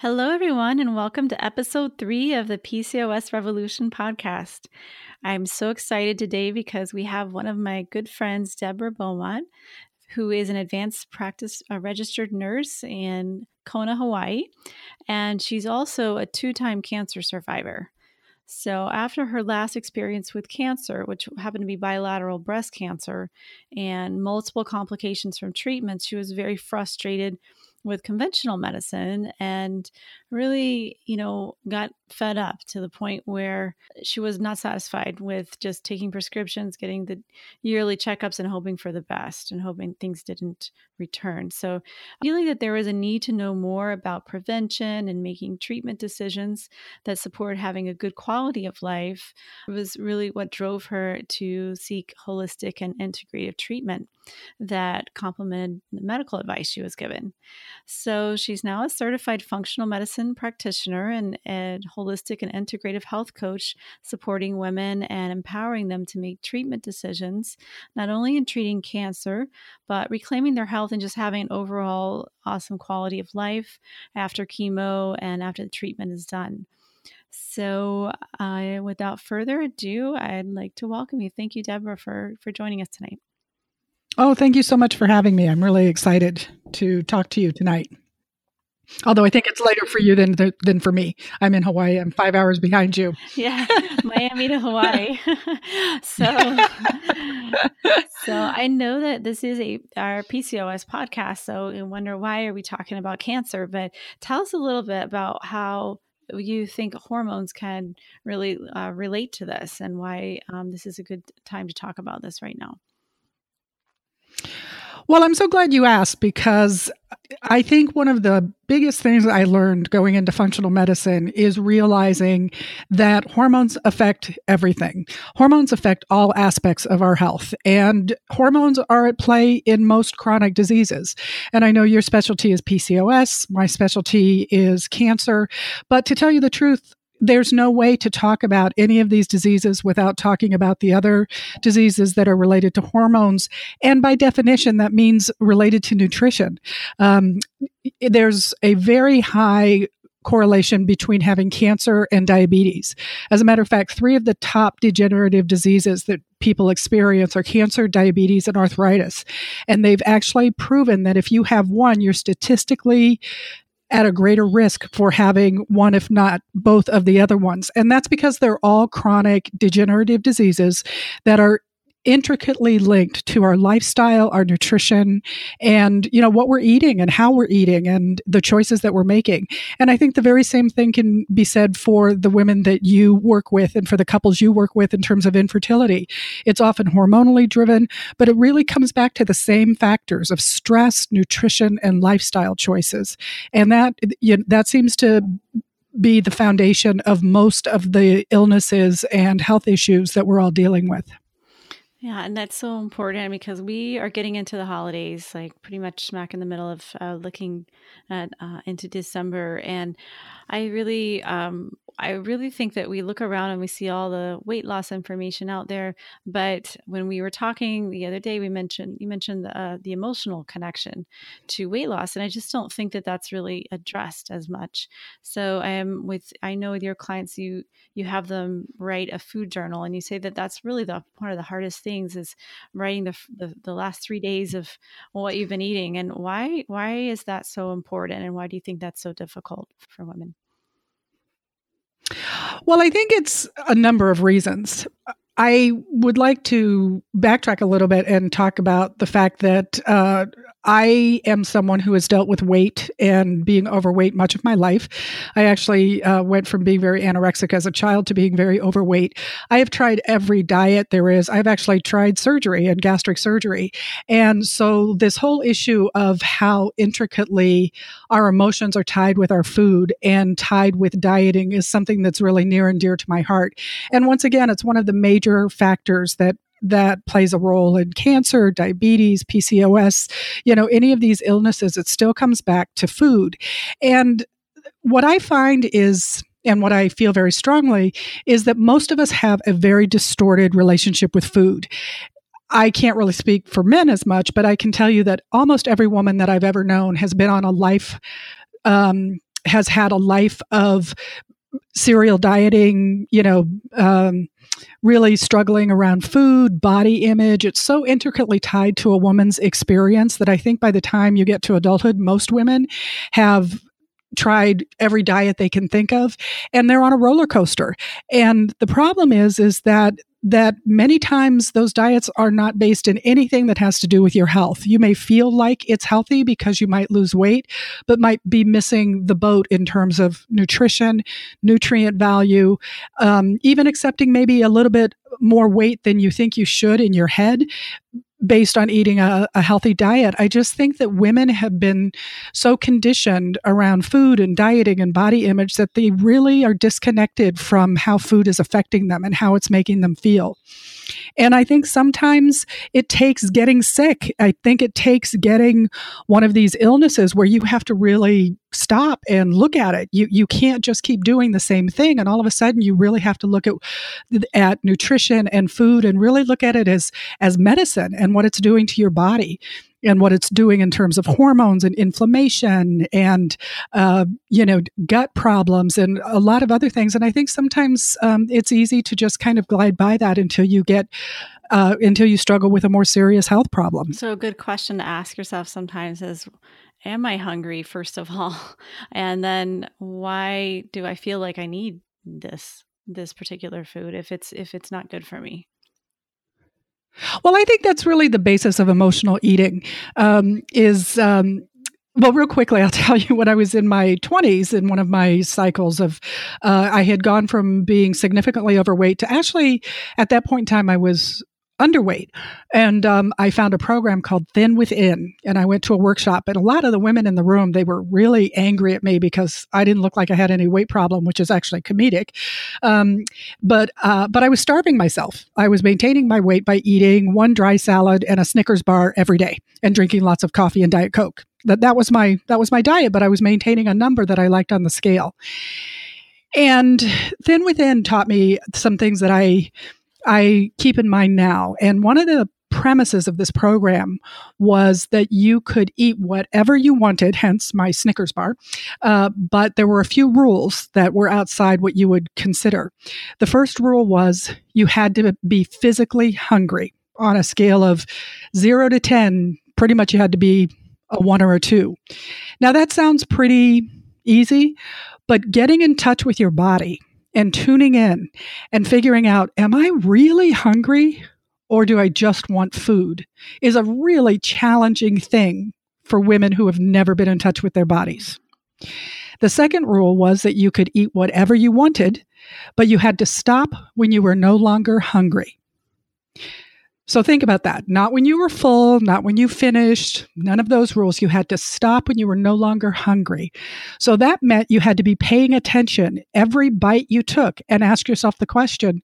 Hello, everyone, and welcome to episode three of the PCOS Revolution podcast. I'm so excited today because we have one of my good friends, Deborah Beaumont, who is an advanced practice a registered nurse in Kona, Hawaii, and she's also a two time cancer survivor. So, after her last experience with cancer, which happened to be bilateral breast cancer and multiple complications from treatments, she was very frustrated with conventional medicine and really, you know, got fed up to the point where she was not satisfied with just taking prescriptions, getting the yearly checkups, and hoping for the best and hoping things didn't return. So, feeling that there was a need to know more about prevention and making treatment decisions that support having a good quality of life was really what drove her to seek holistic and integrative treatment that complemented the medical advice she was given. So, she's now a certified functional medicine practitioner and, and holistic and integrative health coach, supporting women and empowering them to make treatment decisions, not only in treating cancer, but reclaiming their health and just having an overall awesome quality of life after chemo and after the treatment is done. So, uh, without further ado, I'd like to welcome you. Thank you, Deborah, for for joining us tonight. Oh, thank you so much for having me. I'm really excited to talk to you tonight. Although I think it's later for you than than for me. I'm in Hawaii. I'm five hours behind you. Yeah, Miami to Hawaii. so, so I know that this is a our PCOS podcast. So you wonder why are we talking about cancer? But tell us a little bit about how you think hormones can really uh, relate to this, and why um, this is a good time to talk about this right now. Well, I'm so glad you asked because I think one of the biggest things I learned going into functional medicine is realizing that hormones affect everything. Hormones affect all aspects of our health, and hormones are at play in most chronic diseases. And I know your specialty is PCOS, my specialty is cancer. But to tell you the truth, there's no way to talk about any of these diseases without talking about the other diseases that are related to hormones. And by definition, that means related to nutrition. Um, there's a very high correlation between having cancer and diabetes. As a matter of fact, three of the top degenerative diseases that people experience are cancer, diabetes, and arthritis. And they've actually proven that if you have one, you're statistically at a greater risk for having one, if not both of the other ones. And that's because they're all chronic degenerative diseases that are intricately linked to our lifestyle, our nutrition, and you know what we're eating and how we're eating and the choices that we're making. And I think the very same thing can be said for the women that you work with and for the couples you work with in terms of infertility. It's often hormonally driven, but it really comes back to the same factors of stress, nutrition, and lifestyle choices. And that you know, that seems to be the foundation of most of the illnesses and health issues that we're all dealing with. Yeah, and that's so important because we are getting into the holidays, like pretty much smack in the middle of uh, looking at uh, into December, and I really, um, I really think that we look around and we see all the weight loss information out there. But when we were talking the other day, we mentioned you mentioned the, uh, the emotional connection to weight loss, and I just don't think that that's really addressed as much. So I am with I know with your clients, you you have them write a food journal, and you say that that's really the one of the hardest things is writing the the, the last three days of what you've been eating, and why why is that so important, and why do you think that's so difficult for women? Well, I think it's a number of reasons. I would like to backtrack a little bit and talk about the fact that uh, I am someone who has dealt with weight and being overweight much of my life. I actually uh, went from being very anorexic as a child to being very overweight. I have tried every diet there is. I've actually tried surgery and gastric surgery. And so, this whole issue of how intricately our emotions are tied with our food and tied with dieting is something that's really near and dear to my heart. And once again, it's one of the major factors that that plays a role in cancer, diabetes, PCOS, you know, any of these illnesses, it still comes back to food. And what I find is, and what I feel very strongly is that most of us have a very distorted relationship with food. I can't really speak for men as much, but I can tell you that almost every woman that I've ever known has been on a life um, has had a life of serial dieting, you know, um, really struggling around food, body image. It's so intricately tied to a woman's experience that I think by the time you get to adulthood, most women have tried every diet they can think of and they're on a roller coaster and the problem is is that that many times those diets are not based in anything that has to do with your health. You may feel like it's healthy because you might lose weight, but might be missing the boat in terms of nutrition, nutrient value, um, even accepting maybe a little bit more weight than you think you should in your head based on eating a, a, healthy diet. I just think that women have been so conditioned around food and dieting and body image that they really are disconnected from how food is affecting them and how it's making them feel. And I think sometimes it takes getting sick. I think it takes getting one of these illnesses where you have to really stop and look at it. You you can't just keep doing the same thing and all of a sudden you really have to look at at nutrition and food and really look at it as as medicine and what it's doing to your body and what it's doing in terms of hormones and inflammation and uh, you know gut problems and a lot of other things. And i think sometimes um, it's easy to just kind of glide by that until you get uh, until you struggle with a more serious health problem. So a good question to ask yourself sometimes is am i hungry first of all? And then why do i feel like i need this this particular food if it's if it's not good for me well, I think that's really the basis of emotional eating. Um, is um, well, real quickly, I'll tell you when I was in my 20s, in one of my cycles of, uh, I had gone from being significantly overweight to actually, at that point in time, I was underweight. And um, I found a program called Thin Within, and I went to a workshop. And a lot of the women in the room, they were really angry at me because I didn't look like I had any weight problem, which is actually comedic. Um, but uh, but I was starving myself. I was maintaining my weight by eating one dry salad and a Snickers bar every day, and drinking lots of coffee and diet coke. That that was my that was my diet. But I was maintaining a number that I liked on the scale. And Thin Within taught me some things that I I keep in mind now. And one of the premises of this program was that you could eat whatever you wanted, hence my Snickers bar. Uh, but there were a few rules that were outside what you would consider. The first rule was you had to be physically hungry on a scale of zero to 10. Pretty much you had to be a one or a two. Now that sounds pretty easy, but getting in touch with your body and tuning in and figuring out, am I really hungry or do I just want food is a really challenging thing for women who have never been in touch with their bodies. The second rule was that you could eat whatever you wanted, but you had to stop when you were no longer hungry. So think about that. Not when you were full, not when you finished, none of those rules. You had to stop when you were no longer hungry. So that meant you had to be paying attention every bite you took and ask yourself the question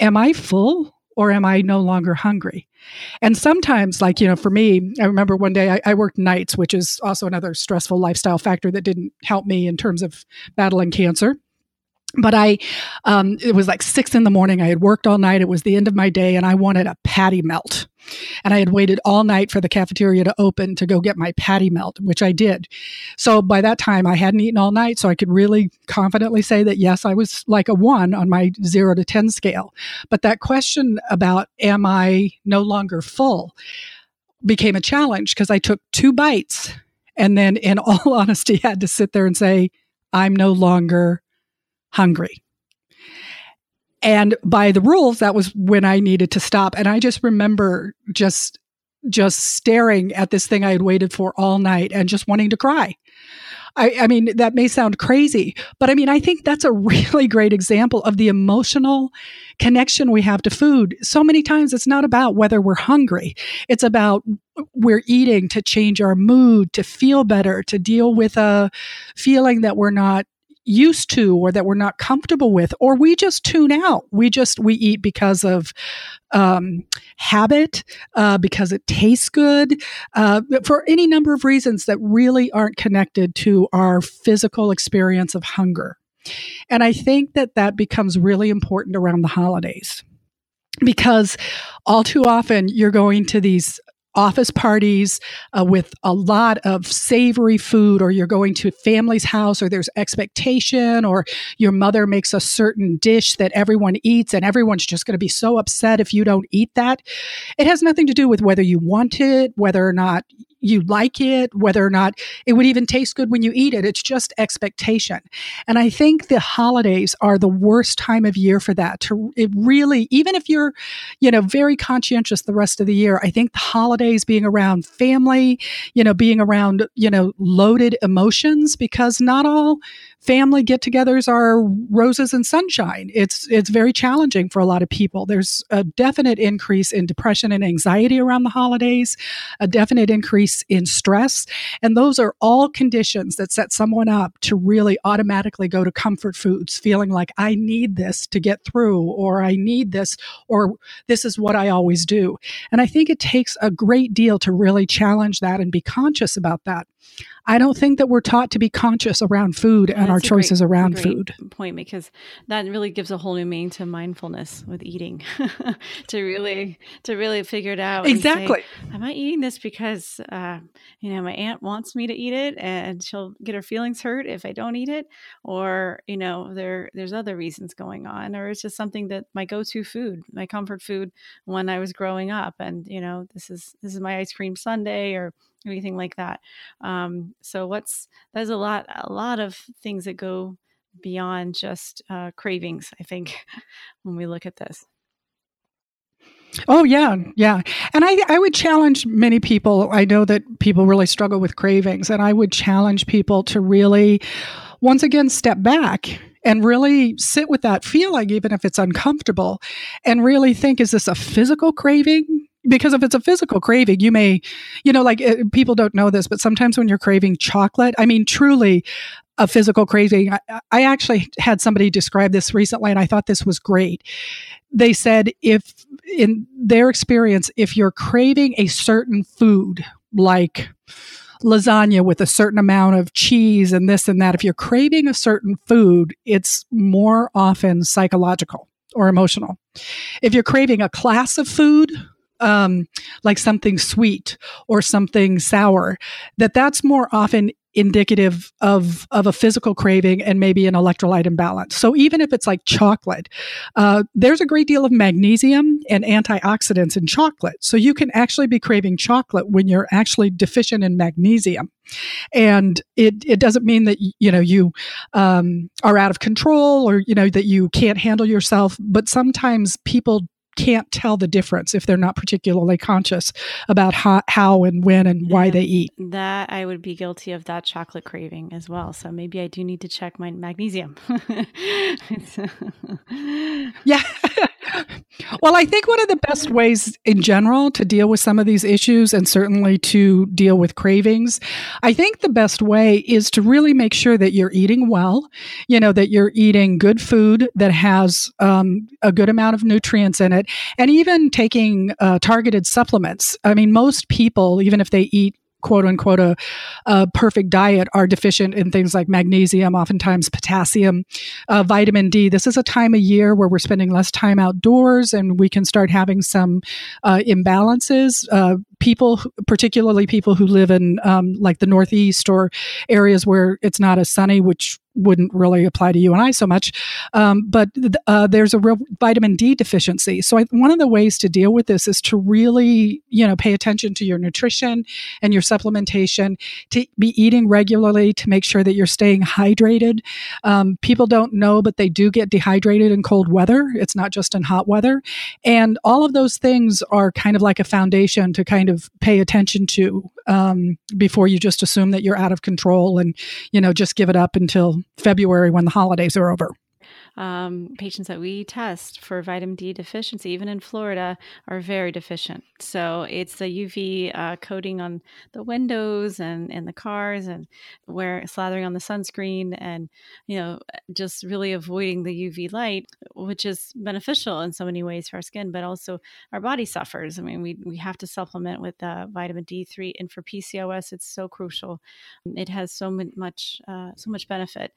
Am I full or am I no longer hungry? And sometimes, like, you know, for me, I remember one day I, I, worked nights, which is also another stressful lifestyle factor that didn't help me in terms of battling cancer but I, um, it was like six in the morning. I had worked all night. It was the end of my day, and I wanted a patty melt. And I had waited all night for the cafeteria to open to go get my patty melt, which I did. So by that time, I hadn't eaten all night, so I could really confidently say that yes, I was like a one on my zero to 10 scale. But that question about, am I no longer full, became a challenge because I took two bites and then, in all honesty, had to sit there and say, I'm no longer hungry. And by the rules, that was when I needed to stop. And I just remember just just staring at this thing I had waited for all night and just wanting to cry. I, I, mean, that may sound crazy, but I mean, I think that's a really great example of the emotional connection we have to food. So many times it's not about whether we're hungry. It's about we're eating to change our mood, to feel better, to deal with a feeling that we're not used to or that we're not comfortable with or we just tune out. We just we eat because of um, habit uh, because it tastes good uh, for any number of reasons that really aren't connected to our physical experience of hunger. And i think that that becomes really important around the holidays because all too often you're going to these office parties uh, with a lot of savory food, or you're going to a family's house, or there's expectation, or your mother makes a certain dish that everyone eats, and everyone's just going to be so upset if you don't eat that. It has nothing to do with whether you want it, whether or not you like it, whether or not it would even taste good when you eat it. It's just expectation. And I think the holidays are the worst time of year for that. To it really, even if you're, you know, very conscientious the rest of the year, I think the holidays being around family, you know, being around, you know, loaded emotions because not all family get-togethers are roses and sunshine. It's it's very challenging for a lot of people. There's a definite increase in depression and anxiety around the holidays, a definite increase in stress, and those are all conditions that set someone up to really automatically go to comfort foods, feeling like I need this to get through or I need this or this is what I always do. And I think it takes a great deal to really challenge that and be conscious about that. I don't think that we're taught to be conscious around food and our choices great, around food. Point because that really gives a whole new meaning to mindfulness with eating. to really to really figure it out. Exactly. Say, Am I eating this because uh, you know my aunt wants me to eat it and she'll get her feelings hurt if I don't eat it, or you know there there's other reasons going on, or it's just something that my go-to food, my comfort food when I was growing up, and you know this is this is my ice cream sundae or anything like that. Um, so what's there's a lot a lot of things that go beyond just uh, cravings. I think when we look at this. Oh yeah, yeah. And I, I would challenge many people. I know that people really struggle with cravings, and I would challenge people to really once again step back and really sit with that feeling, even if it's uncomfortable, and really think, is this a physical craving? Because if it's a physical craving, you may, you know, like uh, people don't know this, but sometimes when you're craving chocolate, I mean, truly a physical craving. I, I, actually had somebody describe this recently, and I thought this was great. They said if, in their experience, if you're craving a certain food, like lasagna with a certain amount of cheese and this and that, if you're craving a certain food, it's more often psychological or emotional. If you're craving a class of food, um, like something sweet or something sour, that that's more often indicative of of a physical craving and maybe an electrolyte imbalance. So even if it's like chocolate, uh, there's a great deal of magnesium and antioxidants in chocolate. So you can actually be craving chocolate when you're actually deficient in magnesium, and it it doesn't mean that you know you um, are out of control or you know that you can't handle yourself. But sometimes people can't tell the difference if they're not particularly conscious about how, how and when and why they eat. That I would be guilty of that chocolate craving as well. So maybe I do need to check my magnesium. yeah. well, I think one of the best ways in general to deal with some of these issues and certainly to deal with cravings, I think the best way is to really make sure that you're eating well, you know, that you're eating good food that has um, a good amount of nutrients in it, and even taking uh, targeted supplements. I mean, most people, even if they eat quote unquote a, a, perfect diet are deficient in things like magnesium, oftentimes potassium, uh, vitamin D. This is a time of year where we're spending less time outdoors and we can start having some uh, imbalances. People, particularly people who live in um, like the Northeast or areas where it's not as sunny, which wouldn't really apply to you and I so much. Um, but uh, there's a real vitamin D deficiency. So I, one of the ways to deal with this is to really, you know, pay attention to your nutrition and your supplementation, to be eating regularly to make sure that you're staying hydrated. Um, people don't know, but they do get dehydrated in cold weather. It's not just in hot weather. And all of those things are kind of like a foundation to kind of pay attention to um, before you just assume that you're out of control and, you know, just give it up until February when the holidays are over um, patients that we test for vitamin D deficiency, even in Florida, are very deficient. So it's the UV uh, coating on the windows and, and the cars and where slathering on the sunscreen and, you know, just really avoiding the UV light, which is beneficial in so many ways for our skin, but also our body suffers. I mean, we, we have to supplement with uh, vitamin D3 and for PCOS, it's so crucial. It has so much, uh, so much benefit.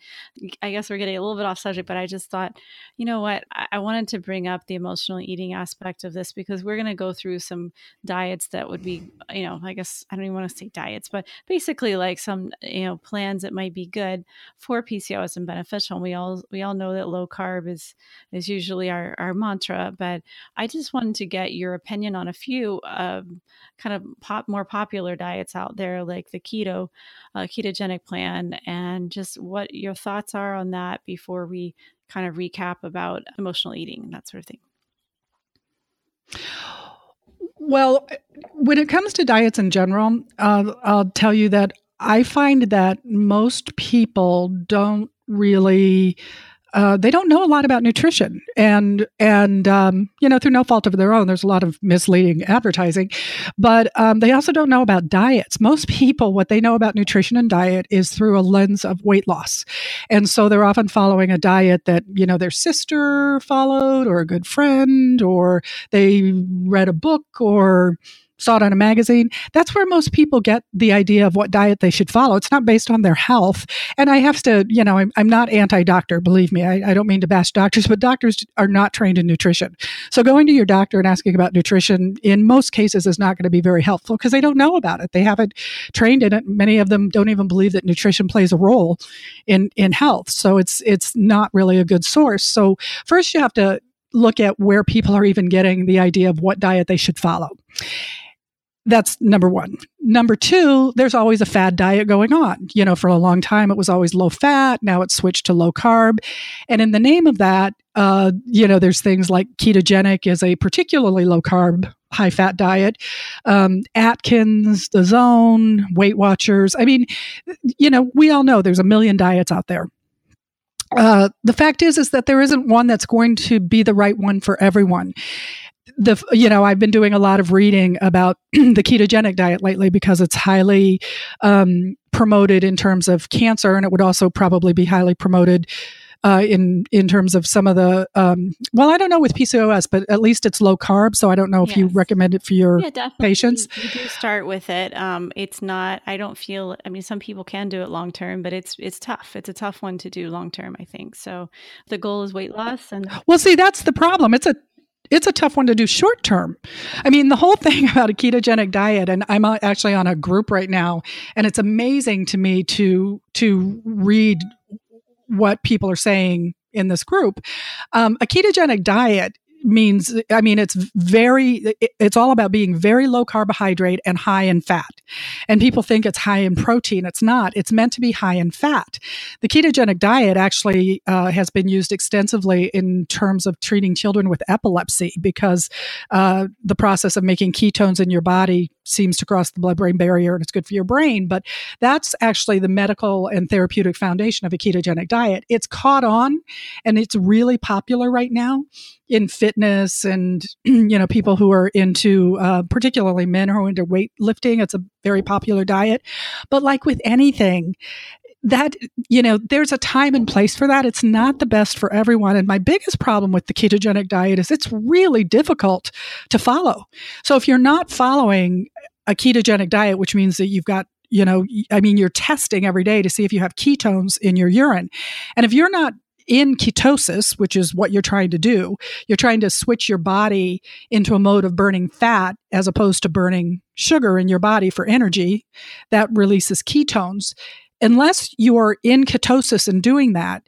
I guess we're getting a little bit off subject, but I just thought, you know what, I, I wanted to bring up the emotional eating aspect of this because we're going to go through some diets that would be, you know, I guess I don't even want to say diets, but basically like some, you know, plans that might be good for PCOS and beneficial. And we all we all know that low carb is is usually our our mantra, but I just wanted to get your opinion on a few um, kind of pop more popular diets out there, like the keto uh, ketogenic plan, and just what your thoughts are on that before we kind of recap about emotional eating and that sort of thing. Well, when it comes to diets in general, uh, I'll tell you that I find that most people don't really uh, they don't know a lot about nutrition, and and um, you know through no fault of their own, there's a lot of misleading advertising, but um, they also don't know about diets. Most people, what they know about nutrition and diet is through a lens of weight loss, and so they're often following a diet that you know their sister followed, or a good friend, or they read a book, or saw it on a magazine. That's where most people get the idea of what diet they should follow. It's not based on their health. And I have to, you know, I'm, I'm not anti doctor, believe me. I, I, don't mean to bash doctors, but doctors are not trained in nutrition. So going to your doctor and asking about nutrition in most cases is not going to be very helpful because they don't know about it. They haven't trained in it. Many of them don't even believe that nutrition plays a role in, in health. So it's, it's not really a good source. So first you have to look at where people are even getting the idea of what diet they should follow. That's number one. Number two, there's always a fad diet going on. You know, for a long time, it was always low fat. Now it's switched to low carb. And in the name of that, uh, you know, there's things like ketogenic is a particularly low carb, high fat diet. Um, Atkins, the zone, Weight Watchers. I mean, you know, we all know there's a million diets out there. Uh, the fact is, is that there isn't one that's going to be the right one for everyone the you know I've been doing a lot of reading about the ketogenic diet lately because it's highly um, promoted in terms of cancer, and it would also probably be highly promoted uh, in in terms of some of the um, well, I don't know with PCOS, but at least it's low carb, so I don't know if yes. you recommend it for your yeah, patients. You do start with it. Um, it's not. I don't feel. I mean, some people can do it long term, but it's it's tough. It's a tough one to do long term. I think so. The goal is weight loss, and well, see, that's the problem. It's a it's a tough one to do short term. I mean, the whole thing about a ketogenic diet, and I'm actually on a group right now, and it's amazing to me to to read what people are saying in this group. Um, a ketogenic diet means i mean it's very it's all about being very low carbohydrate and high in fat. And people think it's high in protein. It's not. It's meant to be high in fat. The ketogenic diet actually uh, has been used extensively in terms of treating children with epilepsy because uh, the process of making ketones in your body seems to cross the blood brain barrier and it's good for your brain but that's actually the medical and therapeutic foundation of a ketogenic diet. It's caught on and it's really popular right now in fitness and you know people who are into uh, particularly men who are into weightlifting. It's a very popular diet. But like with anything that you know there's a time and place for that. It's not the best for everyone. And my biggest problem with the ketogenic diet is it's really difficult to follow. So if you're not following a ketogenic diet which means that you've got you know i mean you're testing every day to see if you have ketones in your urine. And if you're not in ketosis, which is what you're trying to do, you're trying to switch your body into a mode of burning fat as opposed to burning sugar in your body for energy that releases ketones. Unless you are in ketosis and doing that,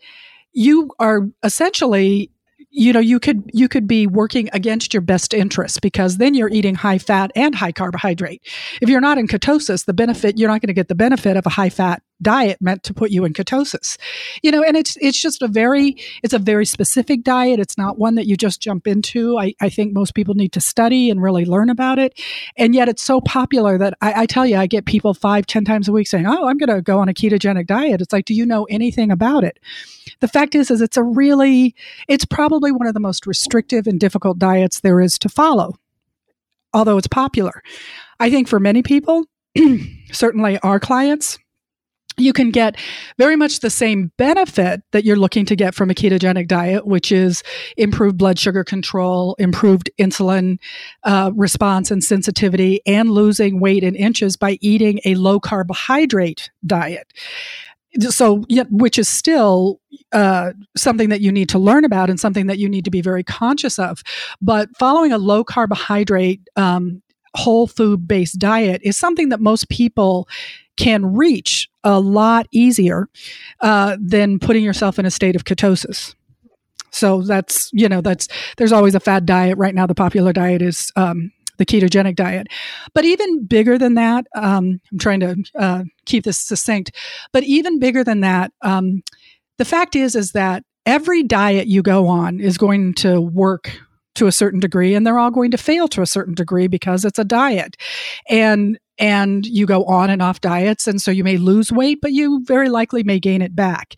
you are essentially you know you could you could be working against your best interests because then you're eating high fat and high carbohydrate. If you're not in ketosis the benefit you're not going to get the benefit of a high fat diet meant to put you in ketosis. You know and it's it's just a very it's a very specific diet. It's not one that you just jump into. I, I think most people need to study and really learn about it. And yet it's so popular that I, I tell you i get people five ten times a week saying oh i'm going to go on a ketogenic diet. It's like do you know anything about it? The fact is is it's a really it's probably one of the most restrictive and difficult diets there is to follow although it's popular. I think for many people certainly our clients you can get very much the same benefit that you're looking to get from a ketogenic diet, which is improved blood sugar control, improved insulin uh, response and sensitivity, and losing weight in inches by eating a low carbohydrate diet. so which is still uh, something that you need to learn about and something that you need to be very conscious of but following a low carbohydrate um, whole food based diet is something that most people can reach a lot easier uh, than putting yourself in a state of ketosis so that's you know that's there's always a fad diet right now the popular diet is um, the ketogenic diet. But even bigger than that, um, I'm trying to uh, keep this succinct. But even bigger than that, um, the fact is is that every diet you go on is going to work to a certain degree and they're all going to fail to a certain degree because it's a diet and and you go on and off diets and so you may lose weight but you very likely may gain it back.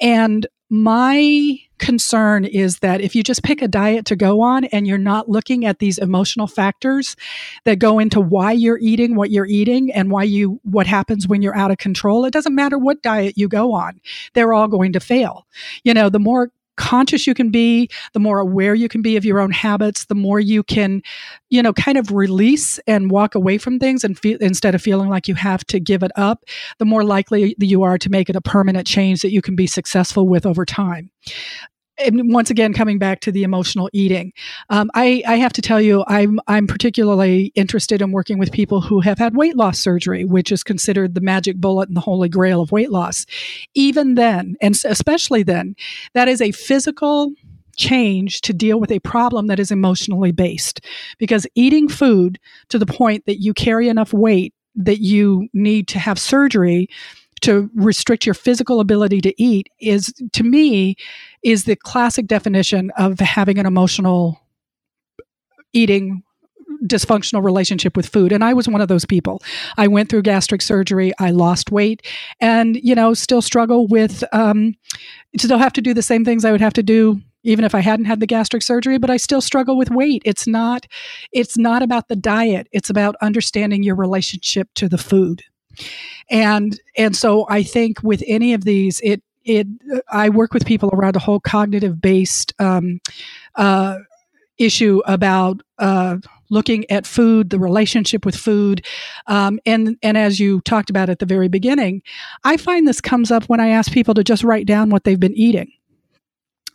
And my concern is that if you just pick a diet to go on and you're not looking at these emotional factors that go into why you're eating what you're eating and why you what happens when you're out of control it doesn't matter what diet you go on they're all going to fail. You know the more conscious you can be, the more aware you can be of your own habits, the more you can, you know, kind of release and walk away from things and feel, instead of feeling like you have to give it up, the more likely you are to make it a permanent change that you can be successful with over time and once again, coming back to the emotional eating, um, I, I, have to tell you, I'm I'm particularly interested in working with people who have had weight loss surgery, which is considered the magic bullet and the holy grail of weight loss. Even then, and especially then, that is a physical change to deal with a problem that is emotionally based. Because eating food to the point that you carry enough weight that you need to have surgery to restrict your physical ability to eat is to me is the classic definition of having an emotional eating dysfunctional relationship with food. And i was one of those people. I went through gastric surgery. I lost weight and you know still struggle with um, still have to do the same things i would have to do even if i hadn't had the gastric surgery but i still struggle with weight. It's not it's not about the diet. It's about understanding your relationship to the food. And and so I think with any of these, it it I work with people around a whole cognitive based um, uh, issue about uh, looking at food, the relationship with food, um, and and as you talked about at the very beginning, I find this comes up when I ask people to just write down what they've been eating.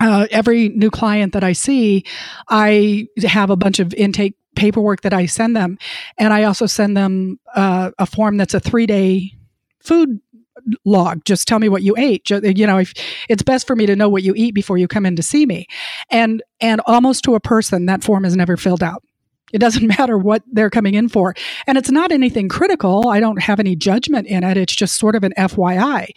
Uh, every new client that I see, I have a bunch of intake paperwork that I send them. And I also send them uh, a form that's a three day food log. Just tell me what you ate. You know, if it's best for me to know what you eat before you come in to see me. And, and almost to a person, that form is never filled out. It doesn't matter what they're coming in for. And it's not anything critical. I don't have any judgment in it. It's just sort of an FYI.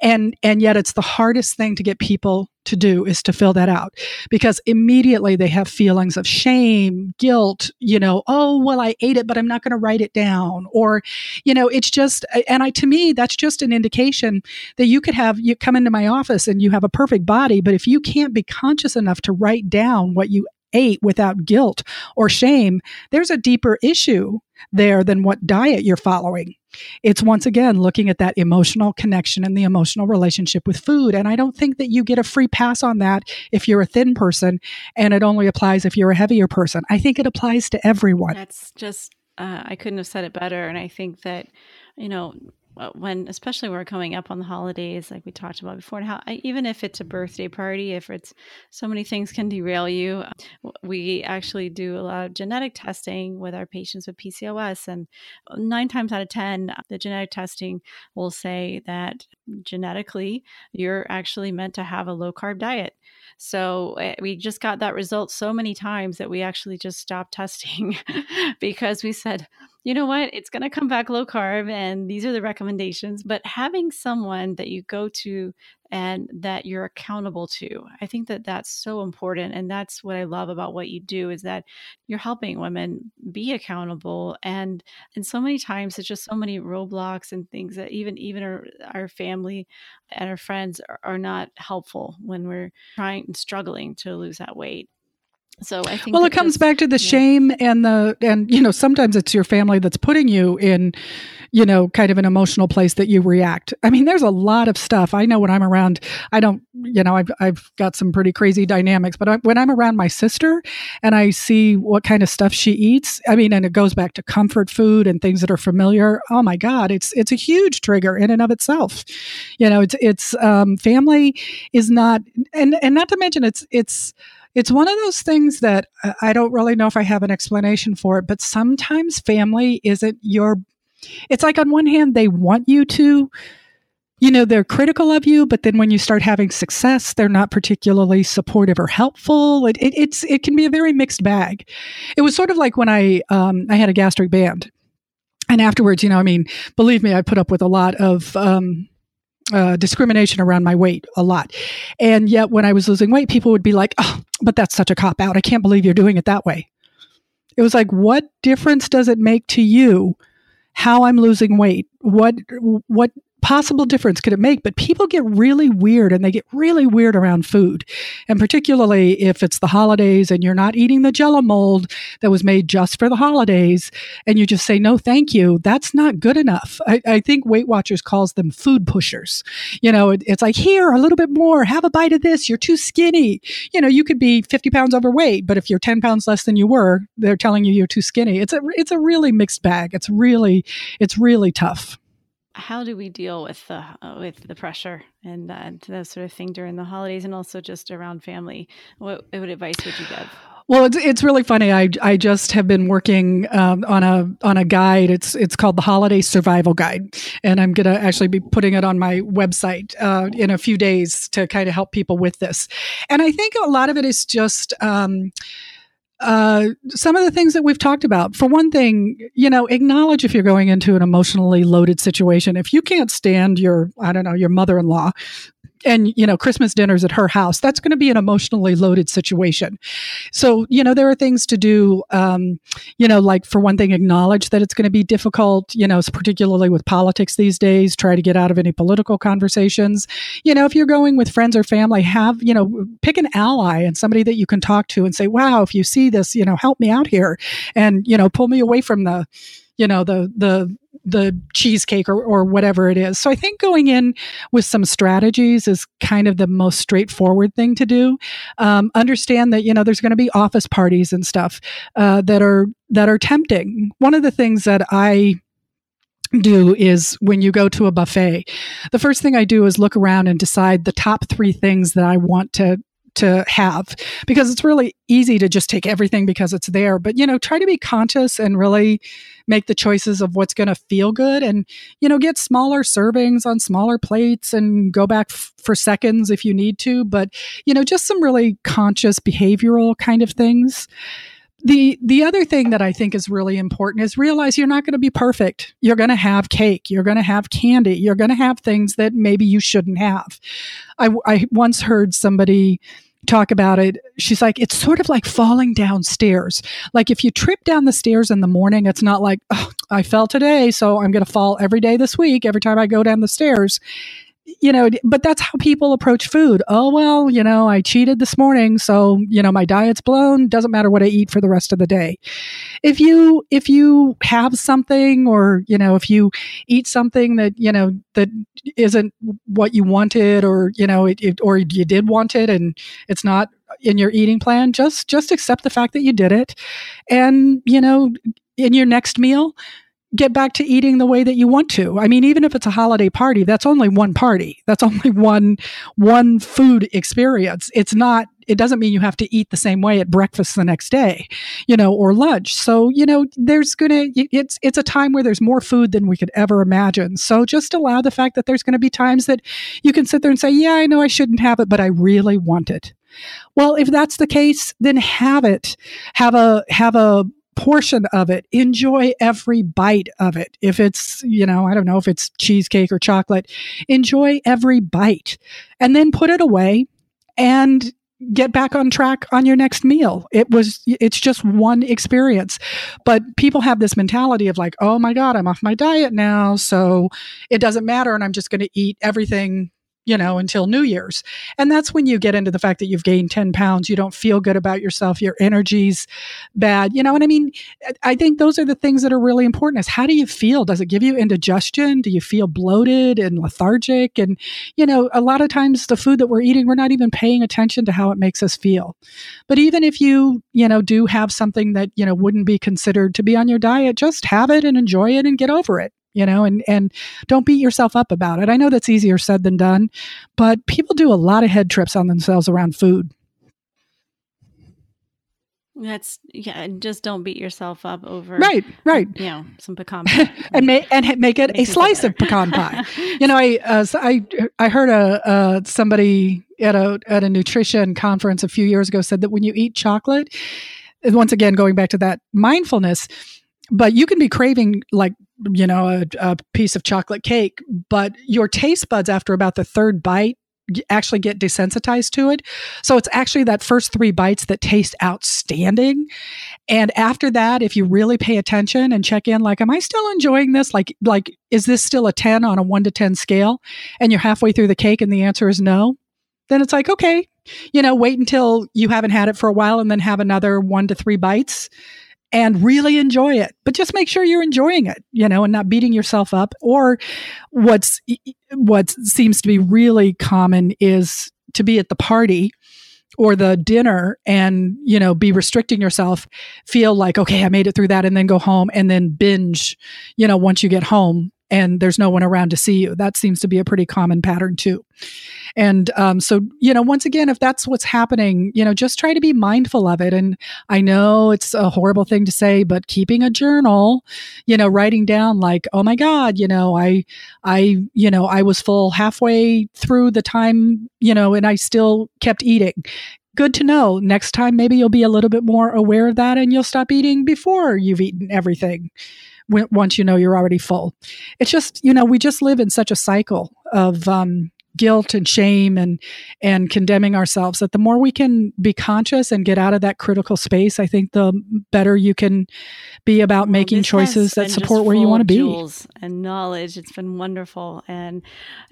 And and yet it's the hardest thing to get people to do is to fill that out because immediately they have feelings of shame, guilt, you know, oh, well I ate it but I'm not going to write it down or you know, it's just and I to me that's just an indication that you could have you come into my office and you have a perfect body but if you can't be conscious enough to write down what you ate without guilt or shame, there's a deeper issue there than what diet you're following. It's once again looking at that emotional connection and the emotional relationship with food. And I don't think that you get a free pass on that if you're a thin person and it only applies if you're a heavier person. I think it applies to everyone. That's just, uh, I couldn't have said it better. And I think that, you know, when especially we're coming up on the holidays like we talked about before and how even if it's a birthday party if it's so many things can derail you uh, we actually do a lot of genetic testing with our patients with pcos and nine times out of ten the genetic testing will say that genetically you're actually meant to have a low carb diet so eh, we just got that result so many times that we actually just stopped testing because we said you know what? It's going to come back low carb, and these are the recommendations. But having someone that you go to and that you're accountable to, I think that that's so important. And that's what I love about what you do is that you're helping women be accountable. And and so many times it's just so many roadblocks and things that even even our, our family and our friends are, are not helpful when we're trying and struggling to lose that weight. So I think well, it comes back to the yeah. shame and the and you know sometimes it's your family that's putting you in you know, kind of an emotional place that you react. I mean, there's a lot of stuff. I know when I'm around, I don't, you know, I've, I've got some pretty crazy dynamics, but I, when I'm around my sister and I see what kind of stuff she eats, I mean, and it goes back to comfort food and things that are familiar. Oh my God, it's, it's a huge trigger in and of itself. You know, it's, it's, um, family is not, and, and not to mention it's, it's, it's one of those things that I don't really know if I have an explanation for it, but sometimes family isn't your it's like on one hand, they want you to, you know, they're critical of you, but then when you start having success, they're not particularly supportive or helpful. It, it it's it can be a very mixed bag. It was sort of like when I um, I had a gastric band, and afterwards, you know, I mean, believe me, I put up with a lot of. Um, uh, discrimination around my weight a lot. And yet, when I was losing weight, people would be like, oh, but that's such a cop out. I can't believe you're doing it that way. It was like, what difference does it make to you how I'm losing weight, what what possible difference could it make? But people get really weird and they get really weird around food. And particularly if it's the holidays and you're not eating the jello mold that was made just for the holidays and you just say, no, thank you, that's not good enough. I, I think Weight Watchers calls them food pushers. You know, it, it's like, here, a little bit more, have a bite of this, you're too skinny. You know, you could be 50 pounds overweight, but if you're 10 pounds less than you were, they're telling you you're too skinny. It's a, it's a really mixed bag. It's really, it's really tough how do we deal with the uh, with the pressure and uh, that sort of thing during the holidays and also just around family? What, what advice would you give? Well, it's, it's really funny. I, I just have been working um, on a on a guide. It's it's called the Holiday Survival Guide, and I'm going to actually be putting it on my website uh, in a few days to kind of help people with this. And I think a lot of it is just. Um, uh, some of the things that we've talked about. For one thing, you know, acknowledge if you're going into an emotionally loaded situation. If you can't stand your, I don't know, your mother in law and you know christmas dinners at her house that's going to be an emotionally loaded situation. So you know there are things to do um, you know like for one thing acknowledge that it's going to be difficult you know particularly with politics these days try to get out of any political conversations. You know if you're going with friends or family have you know pick an ally and somebody that you can talk to and say wow if you see this you know help me out here and you know pull me away from the you know the the the cheesecake or, or whatever it is. So I think going in with some strategies is kind of the most straightforward thing to do. Um, understand that you know there's going to be office parties and stuff uh, that are that are tempting. One of the things that I do is when you go to a buffet, the first thing I do is look around and decide the top three things that I want to to have because it's really easy to just take everything because it's there but you know try to be conscious and really make the choices of what's going to feel good and you know get smaller servings on smaller plates and go back f- for seconds if you need to but you know just some really conscious behavioral kind of things the the other thing that I think is really important is realize you're not going to be perfect. You're going to have cake. You're going to have candy. You're going to have things that maybe you shouldn't have. I, I once heard somebody talk about it. She's like, it's sort of like falling downstairs. Like if you trip down the stairs in the morning, it's not like, oh, I fell today, so I'm going to fall every day this week, every time I go down the stairs you know, but that's how people approach food. Oh, well, you know, I cheated this morning, so, you know, my diet's blown, doesn't matter what I eat for the rest of the day. If you if you have something or, you know, if you eat something that, you know, that isn't what you wanted or, you know, it, it, or you did want it and it's not in your eating plan, just just accept the fact that you did it and, you know, in your next meal, get back to eating the way that you want to. I mean, even if it's a holiday party, that's only one party. That's only one one food experience. It's not it doesn't mean you have to eat the same way at breakfast the next day, you know, or lunch. So, you know, there's going to it's it's a time where there's more food than we could ever imagine. So, just allow the fact that there's going to be times that you can sit there and say, "Yeah, I know I shouldn't have it, but I really want it." Well, if that's the case, then have it. Have a have a portion of it. Enjoy every bite of it. If it's, you know, I don't know if it's cheesecake or chocolate, enjoy every bite and then put it away and get back on track on your next meal. It was it's just one experience. But people have this mentality of like, "Oh my god, I'm off my diet now, so it doesn't matter and I'm just going to eat everything you know, until New Year's. And that's when you get into the fact that you've gained 10 pounds, you don't feel good about yourself, your energy's bad, you know. And I mean, I think those are the things that are really important is how do you feel? Does it give you indigestion? Do you feel bloated and lethargic? And, you know, a lot of times the food that we're eating, we're not even paying attention to how it makes us feel. But even if you, you know, do have something that, you know, wouldn't be considered to be on your diet, just have it and enjoy it and get over it you know, and, and don't beat yourself up about it. I know that's easier said than done, but people do a lot of head trips on themselves around food. That's yeah. Just don't beat yourself up over right, right. You know, some pecan pie and make and make it a slice of pecan pie. you know, I uh, I I heard a uh, somebody at a at a nutrition conference a few years ago said that when you eat chocolate, once again going back to that mindfulness, but you can be craving like you know a, a, piece of chocolate cake but your taste buds after about the third bite actually get desensitized to it. So it's actually that first three bites that taste outstanding. And after that if you really pay attention and check in like am i still enjoying this? Like like is this still a 10 on a 1 to 10 scale? And you're halfway through the cake and the answer is no then it's like okay you know wait until you haven't had it for a while and then have another 1 to 3 bites and really enjoy it. But just make sure you're enjoying it, you know, and not beating yourself up. Or what's what seems to be really common is to be at the party or the dinner and you know be restricting yourself feel like okay i made it through that and then go home and then binge you know once you get home and there's no one around to see you. That seems to be a pretty common pattern too. And um, so, you know, once again, if that's what's happening, you know, just try to be mindful of it. And I know it's a horrible thing to say, but keeping a journal, you know, writing down like, oh my God, you know, I, I, you know, I was full halfway through the time, you know, and I still kept eating good to know. Next time, maybe you'll be a little bit more aware of that and you'll stop eating before you've eaten everything once you know you're already full. It's just, you know, we just live in such a cycle of um, guilt and shame and and condemning ourselves that the more we can be conscious and get out of that critical space i think the better you can be about well, making choices that support where you want to be. and knowledge. It's been wonderful and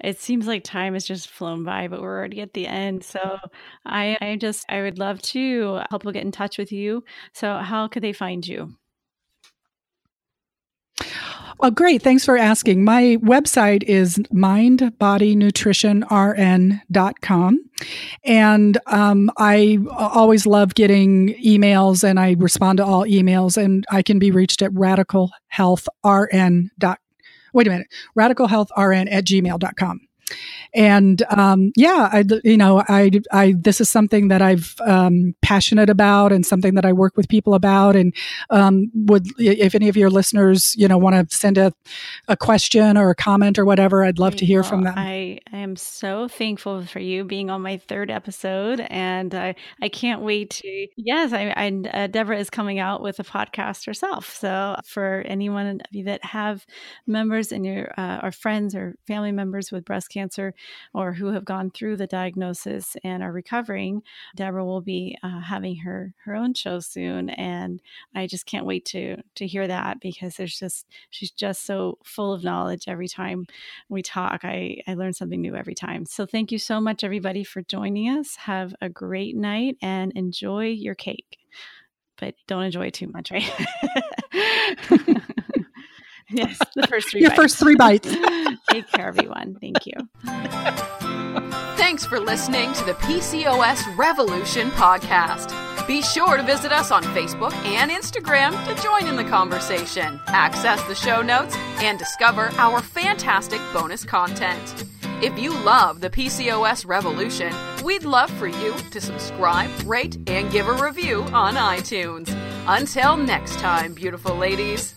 it seems like time has just flown by but we're already at the end. So i i just i would love to help people get in touch with you. So how could they find you well, great. Thanks for asking. My website is mindbodynutritionrn.com. And um, I always love getting emails and I respond to all emails and I can be reached at radicalhealthrn.com. Wait a minute, radicalhealthrn at gmail.com and um, yeah, I, you know, I, I, this is something that I've um, passionate about and something that I work with people about. And um, would, if any of your listeners, you know, want to send a, a question or a comment or whatever, I'd love to hear from them. I, I am so thankful for you being on my third episode, and I, I can't wait to. Yes, I, I uh, Deborah is coming out with a podcast herself. So for anyone of you that have members in your uh, or friends or family members with breast cancer or who have gone through the diagnosis and are recovering, Deborah will be uh, having her her own show soon, and I just can't wait to to hear that because there's just she's just so full of knowledge every time we talk. I I learn something new every time. So thank you so much, everybody, for joining us. Have a great night and enjoy your cake, but don't enjoy it too much, right? yes, the first three. Your bites. first three bites. Take care, everyone. Thank you. Thanks for listening to the PCOS Revolution podcast. Be sure to visit us on Facebook and Instagram to join in the conversation, access the show notes, and discover our fantastic bonus content. If you love the PCOS Revolution, we'd love for you to subscribe, rate, and give a review on iTunes. Until next time, beautiful ladies.